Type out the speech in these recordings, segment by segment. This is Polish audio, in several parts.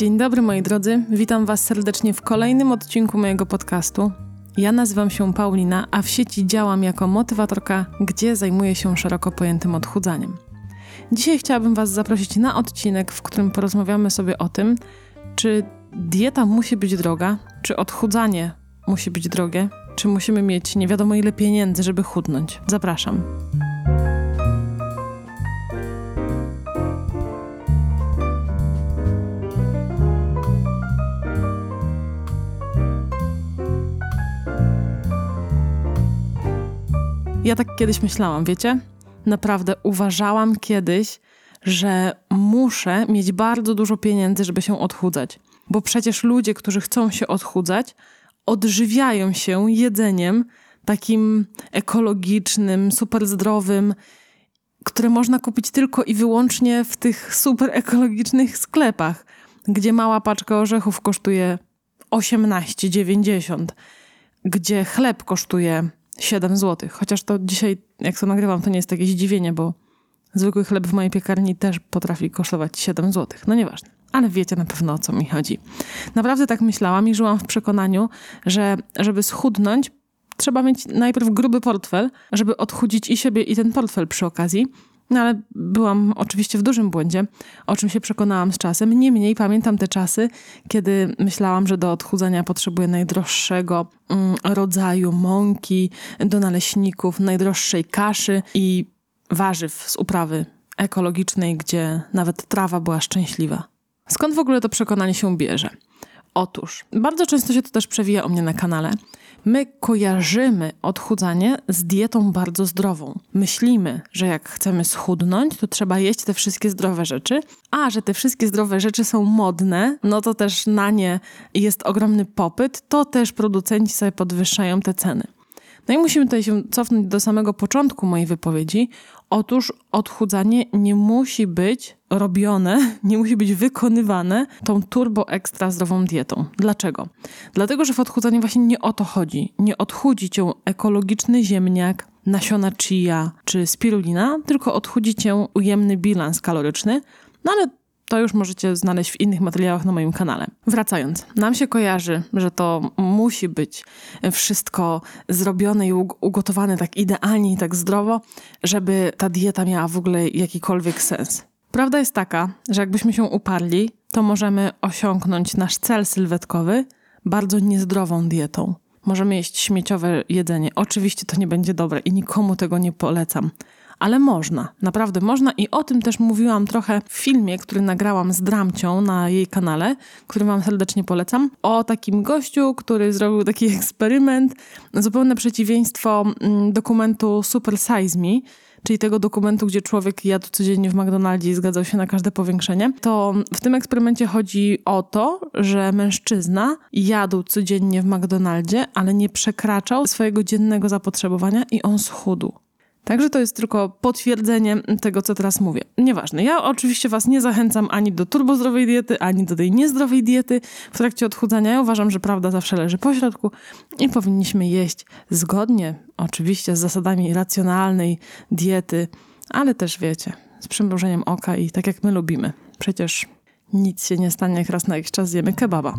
Dzień dobry moi drodzy, witam Was serdecznie w kolejnym odcinku mojego podcastu. Ja nazywam się Paulina, a w sieci działam jako motywatorka, gdzie zajmuję się szeroko pojętym odchudzaniem. Dzisiaj chciałabym Was zaprosić na odcinek, w którym porozmawiamy sobie o tym, czy dieta musi być droga, czy odchudzanie musi być drogie, czy musimy mieć nie wiadomo ile pieniędzy, żeby chudnąć. Zapraszam. Ja tak kiedyś myślałam, wiecie? Naprawdę uważałam kiedyś, że muszę mieć bardzo dużo pieniędzy, żeby się odchudzać. Bo przecież ludzie, którzy chcą się odchudzać, odżywiają się jedzeniem takim ekologicznym, super zdrowym, które można kupić tylko i wyłącznie w tych super ekologicznych sklepach, gdzie mała paczka orzechów kosztuje 18,90, gdzie chleb kosztuje 7 zł. Chociaż to dzisiaj, jak to nagrywam, to nie jest jakieś zdziwienie, bo zwykły chleb w mojej piekarni też potrafi kosztować 7 zł. No nieważne. Ale wiecie na pewno o co mi chodzi. Naprawdę tak myślałam i żyłam w przekonaniu, że żeby schudnąć, trzeba mieć najpierw gruby portfel, żeby odchudzić i siebie, i ten portfel przy okazji. No ale byłam oczywiście w dużym błędzie, o czym się przekonałam z czasem. Niemniej pamiętam te czasy, kiedy myślałam, że do odchudzania potrzebuję najdroższego mm, rodzaju mąki, do naleśników, najdroższej kaszy i warzyw z uprawy ekologicznej, gdzie nawet trawa była szczęśliwa. Skąd w ogóle to przekonanie się bierze? Otóż, bardzo często się to też przewija u mnie na kanale. My kojarzymy odchudzanie z dietą bardzo zdrową. Myślimy, że jak chcemy schudnąć, to trzeba jeść te wszystkie zdrowe rzeczy, a że te wszystkie zdrowe rzeczy są modne, no to też na nie jest ogromny popyt, to też producenci sobie podwyższają te ceny. No i musimy tutaj się cofnąć do samego początku mojej wypowiedzi. Otóż odchudzanie nie musi być robione, nie musi być wykonywane tą turbo ekstra zdrową dietą. Dlaczego? Dlatego, że w odchudzaniu właśnie nie o to chodzi. Nie odchudzi cię ekologiczny ziemniak, nasiona chia czy spirulina, tylko odchudzi cię ujemny bilans kaloryczny. No ale to już możecie znaleźć w innych materiałach na moim kanale. Wracając, nam się kojarzy, że to musi być wszystko zrobione i ugotowane tak idealnie i tak zdrowo, żeby ta dieta miała w ogóle jakikolwiek sens. Prawda jest taka, że jakbyśmy się uparli, to możemy osiągnąć nasz cel sylwetkowy bardzo niezdrową dietą. Możemy jeść śmieciowe jedzenie. Oczywiście to nie będzie dobre i nikomu tego nie polecam ale można, naprawdę można. I o tym też mówiłam trochę w filmie, który nagrałam z Dramcią na jej kanale, który Wam serdecznie polecam, o takim gościu, który zrobił taki eksperyment, zupełne przeciwieństwo mm, dokumentu Super Size Me, czyli tego dokumentu, gdzie człowiek jadł codziennie w McDonaldzie i zgadzał się na każde powiększenie, to w tym eksperymencie chodzi o to, że mężczyzna jadł codziennie w McDonaldzie, ale nie przekraczał swojego dziennego zapotrzebowania i on schudł. Także to jest tylko potwierdzenie tego, co teraz mówię. Nieważne. Ja oczywiście Was nie zachęcam ani do turbozdrowej diety, ani do tej niezdrowej diety w trakcie odchudzania. Ja uważam, że prawda zawsze leży po środku i powinniśmy jeść zgodnie, oczywiście, z zasadami racjonalnej diety, ale też wiecie, z przymrużeniem oka i tak jak my lubimy. Przecież nic się nie stanie, jak raz na jakiś czas zjemy kebaba.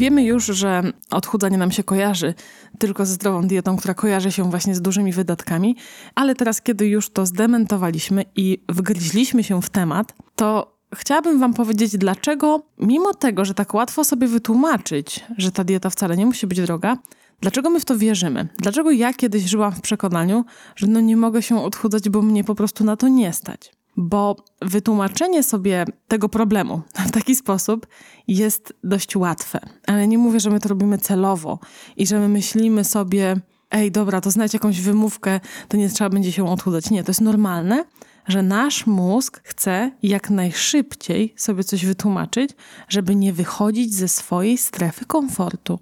Wiemy już, że odchudzanie nam się kojarzy tylko ze zdrową dietą, która kojarzy się właśnie z dużymi wydatkami, ale teraz, kiedy już to zdementowaliśmy i wgryźliśmy się w temat, to chciałabym Wam powiedzieć, dlaczego, mimo tego, że tak łatwo sobie wytłumaczyć, że ta dieta wcale nie musi być droga, Dlaczego my w to wierzymy? Dlaczego ja kiedyś żyłam w przekonaniu, że no nie mogę się odchudzać, bo mnie po prostu na to nie stać? Bo wytłumaczenie sobie tego problemu w taki sposób jest dość łatwe. Ale nie mówię, że my to robimy celowo i że my myślimy sobie, ej, dobra, to znajdź jakąś wymówkę, to nie trzeba będzie się odchudzać. Nie, to jest normalne, że nasz mózg chce jak najszybciej sobie coś wytłumaczyć, żeby nie wychodzić ze swojej strefy komfortu.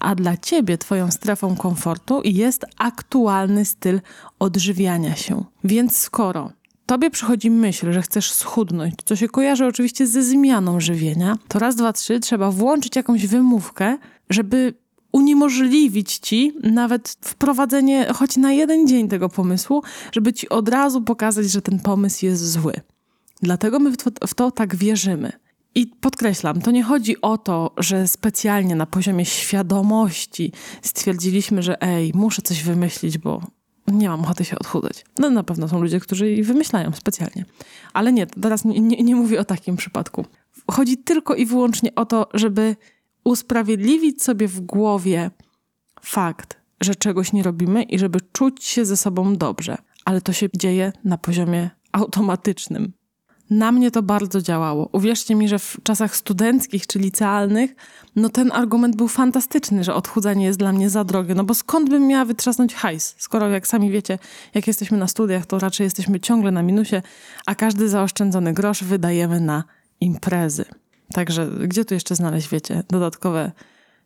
A dla ciebie, twoją strefą komfortu jest aktualny styl odżywiania się. Więc skoro tobie przychodzi myśl, że chcesz schudnąć, co się kojarzy oczywiście ze zmianą żywienia, to raz, dwa, trzy trzeba włączyć jakąś wymówkę, żeby uniemożliwić ci nawet wprowadzenie choć na jeden dzień tego pomysłu, żeby ci od razu pokazać, że ten pomysł jest zły. Dlatego my w to, w to tak wierzymy. I podkreślam, to nie chodzi o to, że specjalnie na poziomie świadomości stwierdziliśmy, że ej, muszę coś wymyślić, bo nie mam ochoty się odchudzać. No na pewno są ludzie, którzy i wymyślają specjalnie. Ale nie, teraz nie, nie, nie mówię o takim przypadku. Chodzi tylko i wyłącznie o to, żeby usprawiedliwić sobie w głowie fakt, że czegoś nie robimy i żeby czuć się ze sobą dobrze. Ale to się dzieje na poziomie automatycznym. Na mnie to bardzo działało. Uwierzcie mi, że w czasach studenckich czy licealnych, no ten argument był fantastyczny, że odchudzanie jest dla mnie za drogie. No bo skąd bym miała wytrzasnąć hajs? Skoro, jak sami wiecie, jak jesteśmy na studiach, to raczej jesteśmy ciągle na minusie, a każdy zaoszczędzony grosz wydajemy na imprezy. Także gdzie tu jeszcze znaleźć, wiecie, dodatkowe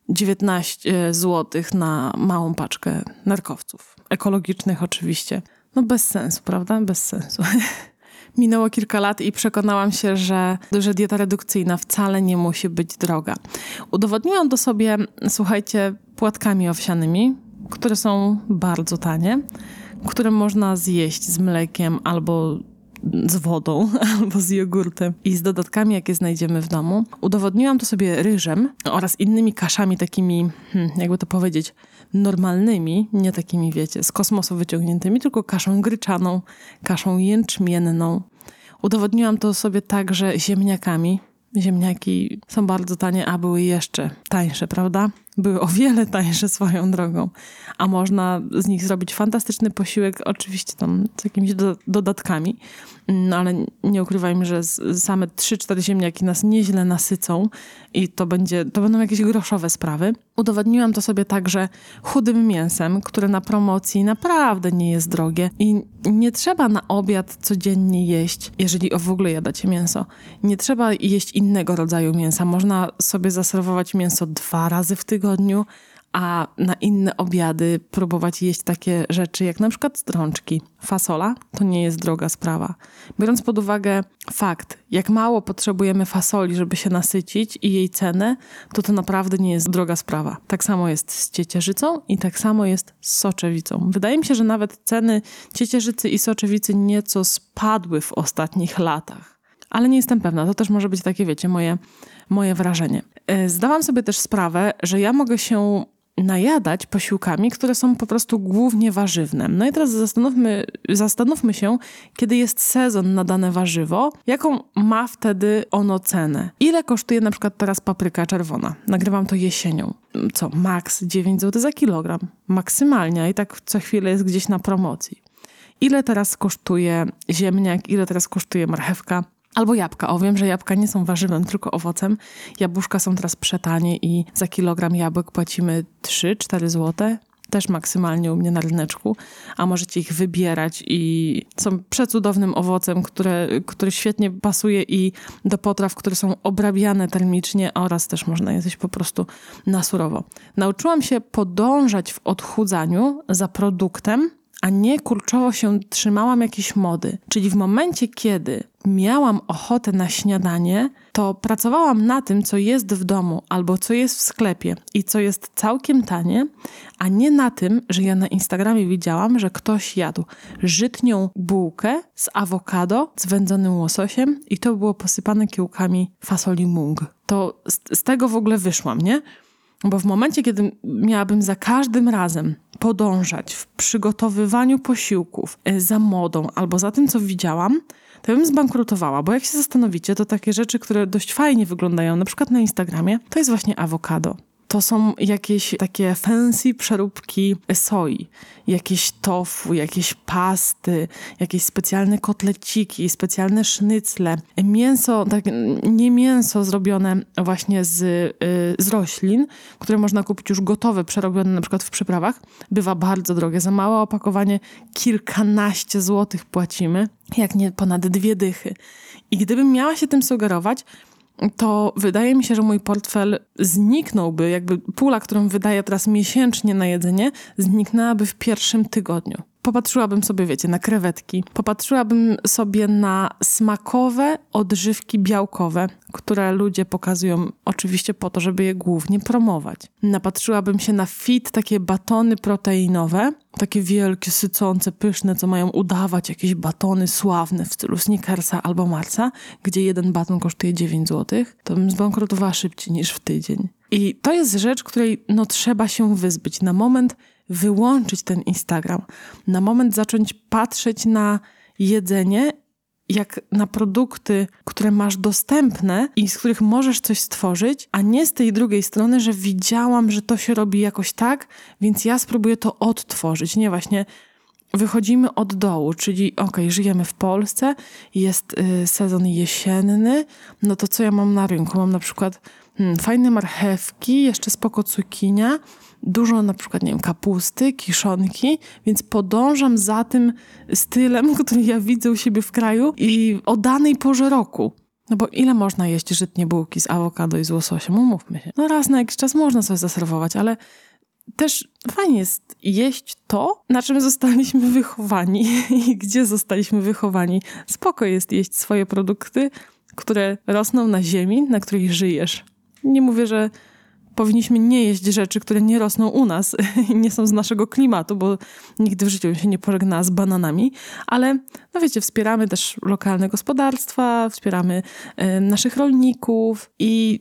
19 zł na małą paczkę nerkowców? Ekologicznych oczywiście. No bez sensu, prawda? Bez sensu. Minęło kilka lat i przekonałam się, że, że dieta redukcyjna wcale nie musi być droga. Udowodniłam to sobie, słuchajcie, płatkami owsianymi, które są bardzo tanie, które można zjeść z mlekiem albo z wodą albo z jogurtem i z dodatkami, jakie znajdziemy w domu. Udowodniłam to sobie ryżem oraz innymi kaszami takimi, hmm, jakby to powiedzieć, normalnymi, nie takimi, wiecie, z kosmosu wyciągniętymi, tylko kaszą gryczaną, kaszą jęczmienną. Udowodniłam to sobie także ziemniakami. Ziemniaki są bardzo tanie, a były jeszcze tańsze, prawda? Były o wiele tańsze swoją drogą, a można z nich zrobić fantastyczny posiłek, oczywiście tam z jakimiś do, dodatkami, no ale nie ukrywajmy, że same 3-4 ziemniaki nas nieźle nasycą i to, będzie, to będą jakieś groszowe sprawy. Udowodniłam to sobie także chudym mięsem, które na promocji naprawdę nie jest drogie i nie trzeba na obiad codziennie jeść, jeżeli w ogóle jadacie mięso. Nie trzeba jeść innego rodzaju mięsa. Można sobie zaserwować mięso dwa razy w tygodniu, tygodniu, a na inne obiady próbować jeść takie rzeczy jak na przykład strączki. Fasola to nie jest droga sprawa. Biorąc pod uwagę fakt, jak mało potrzebujemy fasoli, żeby się nasycić i jej cenę, to to naprawdę nie jest droga sprawa. Tak samo jest z ciecierzycą i tak samo jest z soczewicą. Wydaje mi się, że nawet ceny ciecierzycy i soczewicy nieco spadły w ostatnich latach. Ale nie jestem pewna, to też może być takie, wiecie, moje moje wrażenie. E, zdałam sobie też sprawę, że ja mogę się najadać posiłkami, które są po prostu głównie warzywne. No i teraz zastanówmy, zastanówmy się, kiedy jest sezon na dane warzywo, jaką ma wtedy ono cenę. Ile kosztuje na przykład teraz papryka czerwona? Nagrywam to jesienią. Co, maks 9 zł za kilogram. Maksymalnie, i tak co chwilę jest gdzieś na promocji. Ile teraz kosztuje ziemniak, ile teraz kosztuje marchewka? Albo jabłka. O, wiem, że jabłka nie są warzywem, tylko owocem. Jabłuszka są teraz przetanie i za kilogram jabłek płacimy 3-4 zł. Też maksymalnie u mnie na ryneczku, a możecie ich wybierać i są przecudownym owocem, które, który świetnie pasuje i do potraw, które są obrabiane termicznie oraz też można je po prostu na surowo. Nauczyłam się podążać w odchudzaniu za produktem, a nie kurczowo się trzymałam jakiejś mody. Czyli w momencie, kiedy miałam ochotę na śniadanie, to pracowałam na tym, co jest w domu albo co jest w sklepie i co jest całkiem tanie, a nie na tym, że ja na Instagramie widziałam, że ktoś jadł żytnią bułkę z awokado, z wędzonym łososiem i to było posypane kiełkami fasoli mung. To z, z tego w ogóle wyszłam, nie? Bo w momencie, kiedy miałabym za każdym razem podążać w przygotowywaniu posiłków e, za modą albo za tym, co widziałam, to bym zbankrutowała, bo jak się zastanowicie, to takie rzeczy, które dość fajnie wyglądają, na przykład na Instagramie, to jest właśnie awokado to są jakieś takie fancy przeróbki soi, jakieś tofu, jakieś pasty, jakieś specjalne kotleciki, specjalne sznycle, mięso, tak, nie mięso zrobione właśnie z, y, z roślin, które można kupić już gotowe, przerobione na przykład w przyprawach, bywa bardzo drogie. Za małe opakowanie kilkanaście złotych płacimy, jak nie ponad dwie dychy. I gdybym miała się tym sugerować, to wydaje mi się, że mój portfel zniknąłby, jakby pula, którą wydaję teraz miesięcznie na jedzenie, zniknęłaby w pierwszym tygodniu. Popatrzyłabym sobie, wiecie, na krewetki, popatrzyłabym sobie na smakowe odżywki białkowe, które ludzie pokazują oczywiście po to, żeby je głównie promować. Napatrzyłabym się na fit, takie batony proteinowe, takie wielkie, sycące, pyszne, co mają udawać jakieś batony sławne w stylu Snickersa albo Marsa, gdzie jeden baton kosztuje 9 zł, to bym zbankrutowała szybciej niż w tydzień. I to jest rzecz, której no, trzeba się wyzbyć. Na moment wyłączyć ten Instagram, na moment zacząć patrzeć na jedzenie jak na produkty, które masz dostępne i z których możesz coś stworzyć, a nie z tej drugiej strony, że widziałam, że to się robi jakoś tak, więc ja spróbuję to odtworzyć. Nie właśnie wychodzimy od dołu, czyli ok, żyjemy w Polsce, jest y, sezon jesienny, no to co ja mam na rynku? Mam na przykład hmm, fajne marchewki, jeszcze spoko cukinia, dużo na przykład, nie wiem, kapusty, kiszonki, więc podążam za tym stylem, który ja widzę u siebie w kraju i o danej porze roku. No bo ile można jeść żytnie bułki z awokado i z łososiem? Umówmy się. No raz na jakiś czas można sobie zaserwować, ale też fajnie jest jeść to, na czym zostaliśmy wychowani i gdzie zostaliśmy wychowani. Spoko jest jeść swoje produkty, które rosną na ziemi, na której żyjesz. Nie mówię, że powinniśmy nie jeść rzeczy, które nie rosną u nas i nie są z naszego klimatu, bo nigdy w życiu się nie pożegnała z bananami, ale no wiecie, wspieramy też lokalne gospodarstwa, wspieramy y, naszych rolników i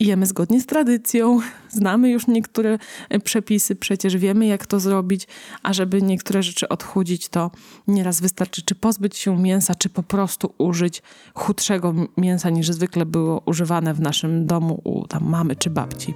jemy zgodnie z tradycją, znamy już niektóre e, przepisy, przecież wiemy, jak to zrobić, a żeby niektóre rzeczy odchudzić, to nieraz wystarczy czy pozbyć się mięsa, czy po prostu użyć chudszego mięsa niż zwykle było używane w naszym domu u tam mamy czy babci.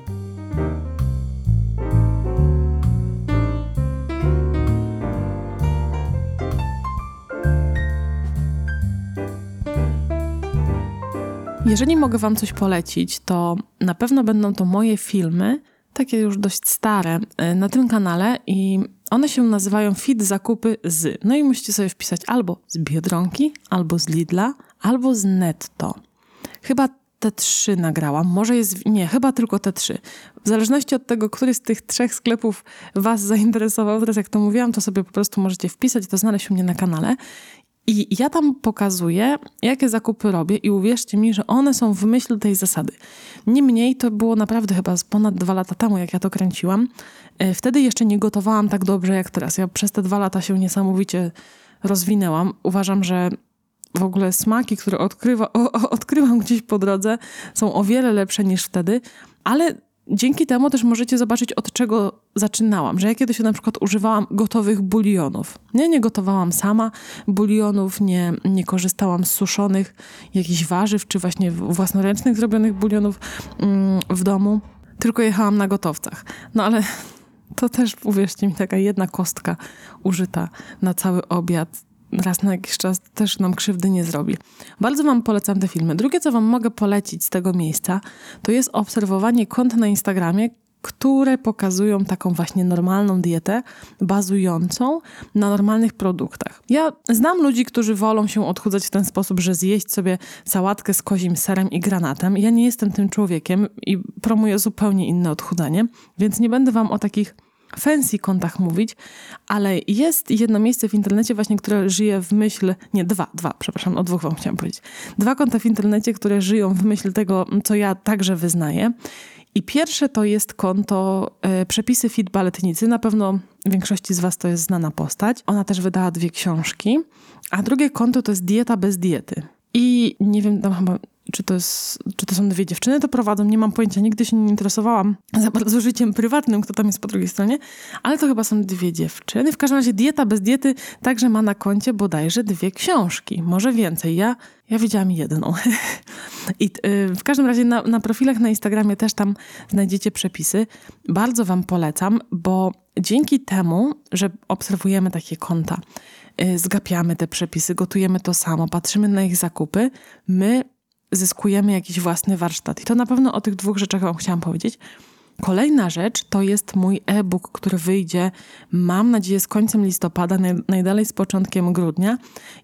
Jeżeli mogę Wam coś polecić, to na pewno będą to moje filmy, takie już dość stare, y, na tym kanale i one się nazywają Fit Zakupy z. No i musicie sobie wpisać albo z Biedronki, albo z Lidla, albo z Netto. Chyba te trzy nagrałam, może jest, nie, chyba tylko te trzy. W zależności od tego, który z tych trzech sklepów Was zainteresował, teraz jak to mówiłam, to sobie po prostu możecie wpisać, to znaleźć u mnie na kanale. I ja tam pokazuję, jakie zakupy robię, i uwierzcie mi, że one są w myśl tej zasady. Niemniej to było naprawdę chyba ponad dwa lata temu, jak ja to kręciłam. E, wtedy jeszcze nie gotowałam tak dobrze jak teraz. Ja przez te dwa lata się niesamowicie rozwinęłam. Uważam, że w ogóle smaki, które odkrywa, o, o, odkryłam gdzieś po drodze, są o wiele lepsze niż wtedy, ale Dzięki temu też możecie zobaczyć, od czego zaczynałam. Że ja kiedyś na przykład używałam gotowych bulionów. Nie, nie gotowałam sama bulionów, nie, nie korzystałam z suszonych jakichś warzyw, czy właśnie własnoręcznych zrobionych bulionów mm, w domu, tylko jechałam na gotowcach. No ale to też, uwierzcie mi, taka jedna kostka użyta na cały obiad raz na jakiś czas też nam krzywdy nie zrobi. Bardzo Wam polecam te filmy. Drugie, co Wam mogę polecić z tego miejsca, to jest obserwowanie kont na Instagramie, które pokazują taką właśnie normalną dietę, bazującą na normalnych produktach. Ja znam ludzi, którzy wolą się odchudzać w ten sposób, że zjeść sobie sałatkę z kozim serem i granatem. Ja nie jestem tym człowiekiem i promuję zupełnie inne odchudzanie, więc nie będę Wam o takich fancy kontach mówić, ale jest jedno miejsce w internecie właśnie, które żyje w myśl, nie dwa, dwa, przepraszam, o dwóch wam chciałam powiedzieć. Dwa konta w internecie, które żyją w myśl tego, co ja także wyznaję. I pierwsze to jest konto e, Przepisy Fit Baletnicy. Na pewno większości z Was to jest znana postać. Ona też wydała dwie książki. A drugie konto to jest Dieta bez diety. I nie wiem, tam chyba czy to, jest, czy to są dwie dziewczyny, to prowadzą, nie mam pojęcia, nigdy się nie interesowałam za bardzo życiem prywatnym, kto tam jest po drugiej stronie, ale to chyba są dwie dziewczyny. W każdym razie dieta bez diety także ma na koncie bodajże dwie książki, może więcej. Ja, ja widziałam jedną. I yy, w każdym razie na, na profilach na Instagramie też tam znajdziecie przepisy. Bardzo wam polecam, bo dzięki temu, że obserwujemy takie konta, y, zgapiamy te przepisy, gotujemy to samo, patrzymy na ich zakupy, my zyskujemy jakiś własny warsztat. I to na pewno o tych dwóch rzeczach Wam chciałam powiedzieć. Kolejna rzecz to jest mój e-book, który wyjdzie, mam nadzieję, z końcem listopada, najdalej z początkiem grudnia.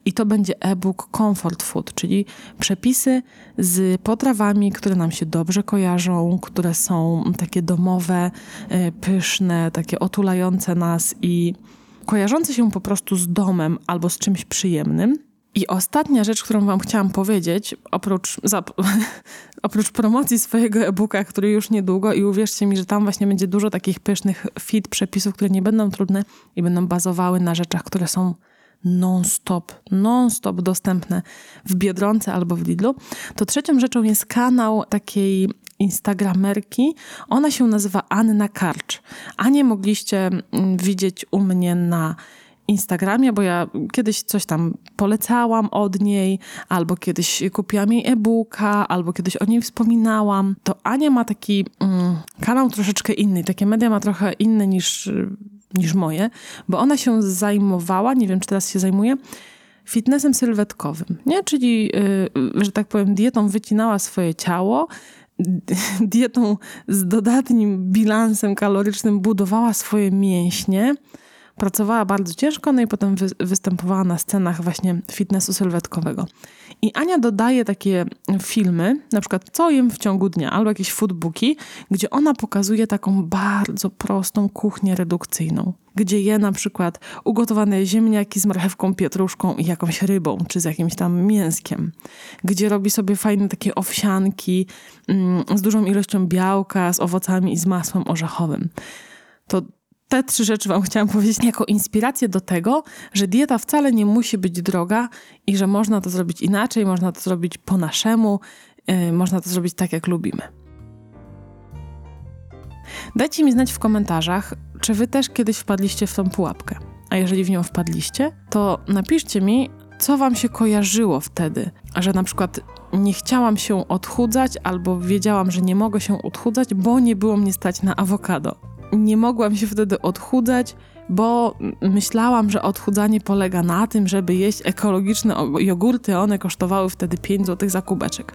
I to będzie e-book Comfort Food, czyli przepisy z potrawami, które nam się dobrze kojarzą, które są takie domowe, e, pyszne, takie otulające nas i kojarzące się po prostu z domem albo z czymś przyjemnym. I ostatnia rzecz, którą Wam chciałam powiedzieć, oprócz, oprócz promocji swojego e-booka, który już niedługo, i uwierzcie mi, że tam właśnie będzie dużo takich pysznych fit przepisów, które nie będą trudne i będą bazowały na rzeczach, które są non-stop, non-stop dostępne w Biedronce albo w Lidlu, to trzecią rzeczą jest kanał takiej instagramerki. Ona się nazywa Anna Karcz. Anię mogliście mm, widzieć u mnie na Instagramie, bo ja kiedyś coś tam polecałam od niej, albo kiedyś kupiłam jej e-booka, albo kiedyś o niej wspominałam. To Ania ma taki mm, kanał troszeczkę inny, takie media ma trochę inne niż, niż moje, bo ona się zajmowała, nie wiem czy teraz się zajmuje, fitnessem sylwetkowym, nie? Czyli, yy, że tak powiem, dietą wycinała swoje ciało, dietą z dodatnim bilansem kalorycznym budowała swoje mięśnie, pracowała bardzo ciężko, no i potem wy występowała na scenach właśnie fitnessu sylwetkowego. I Ania dodaje takie filmy, na przykład co jem w ciągu dnia, albo jakieś foodbooki, gdzie ona pokazuje taką bardzo prostą kuchnię redukcyjną, gdzie je na przykład ugotowane ziemniaki z marchewką, pietruszką i jakąś rybą, czy z jakimś tam mięskiem, gdzie robi sobie fajne takie owsianki mm, z dużą ilością białka, z owocami i z masłem orzechowym. To te trzy rzeczy Wam chciałam powiedzieć jako inspirację do tego, że dieta wcale nie musi być droga i że można to zrobić inaczej, można to zrobić po naszemu, yy, można to zrobić tak, jak lubimy. Dajcie mi znać w komentarzach, czy Wy też kiedyś wpadliście w tą pułapkę. A jeżeli w nią wpadliście, to napiszcie mi, co Wam się kojarzyło wtedy, że na przykład nie chciałam się odchudzać albo wiedziałam, że nie mogę się odchudzać, bo nie było mnie stać na awokado nie mogłam się wtedy odchudzać, bo myślałam, że odchudzanie polega na tym, żeby jeść ekologiczne jogurty, one kosztowały wtedy 5 zł za kubeczek.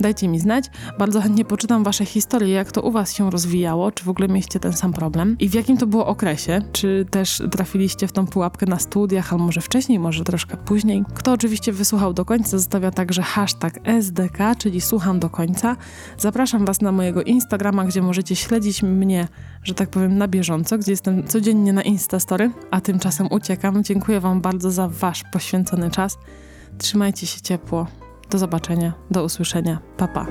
Dajcie mi znać, bardzo chętnie poczytam wasze historie, jak to u was się rozwijało, czy w ogóle mieliście ten sam problem i w jakim to było okresie, czy też trafiliście w tą pułapkę na studiach, albo może wcześniej, może troszkę później. Kto oczywiście wysłuchał do końca, zostawia także hashtag SDK, czyli słucham do końca. Zapraszam was na mojego Instagrama, gdzie możecie śledzić mnie, że tak powiem, na bieżąco, gdzie jestem codziennie na Instagramie Instastory, a tymczasem uciekam. Dziękuję Wam bardzo za Wasz poświęcony czas. Trzymajcie się ciepło. Do zobaczenia, do usłyszenia. Pa, pa.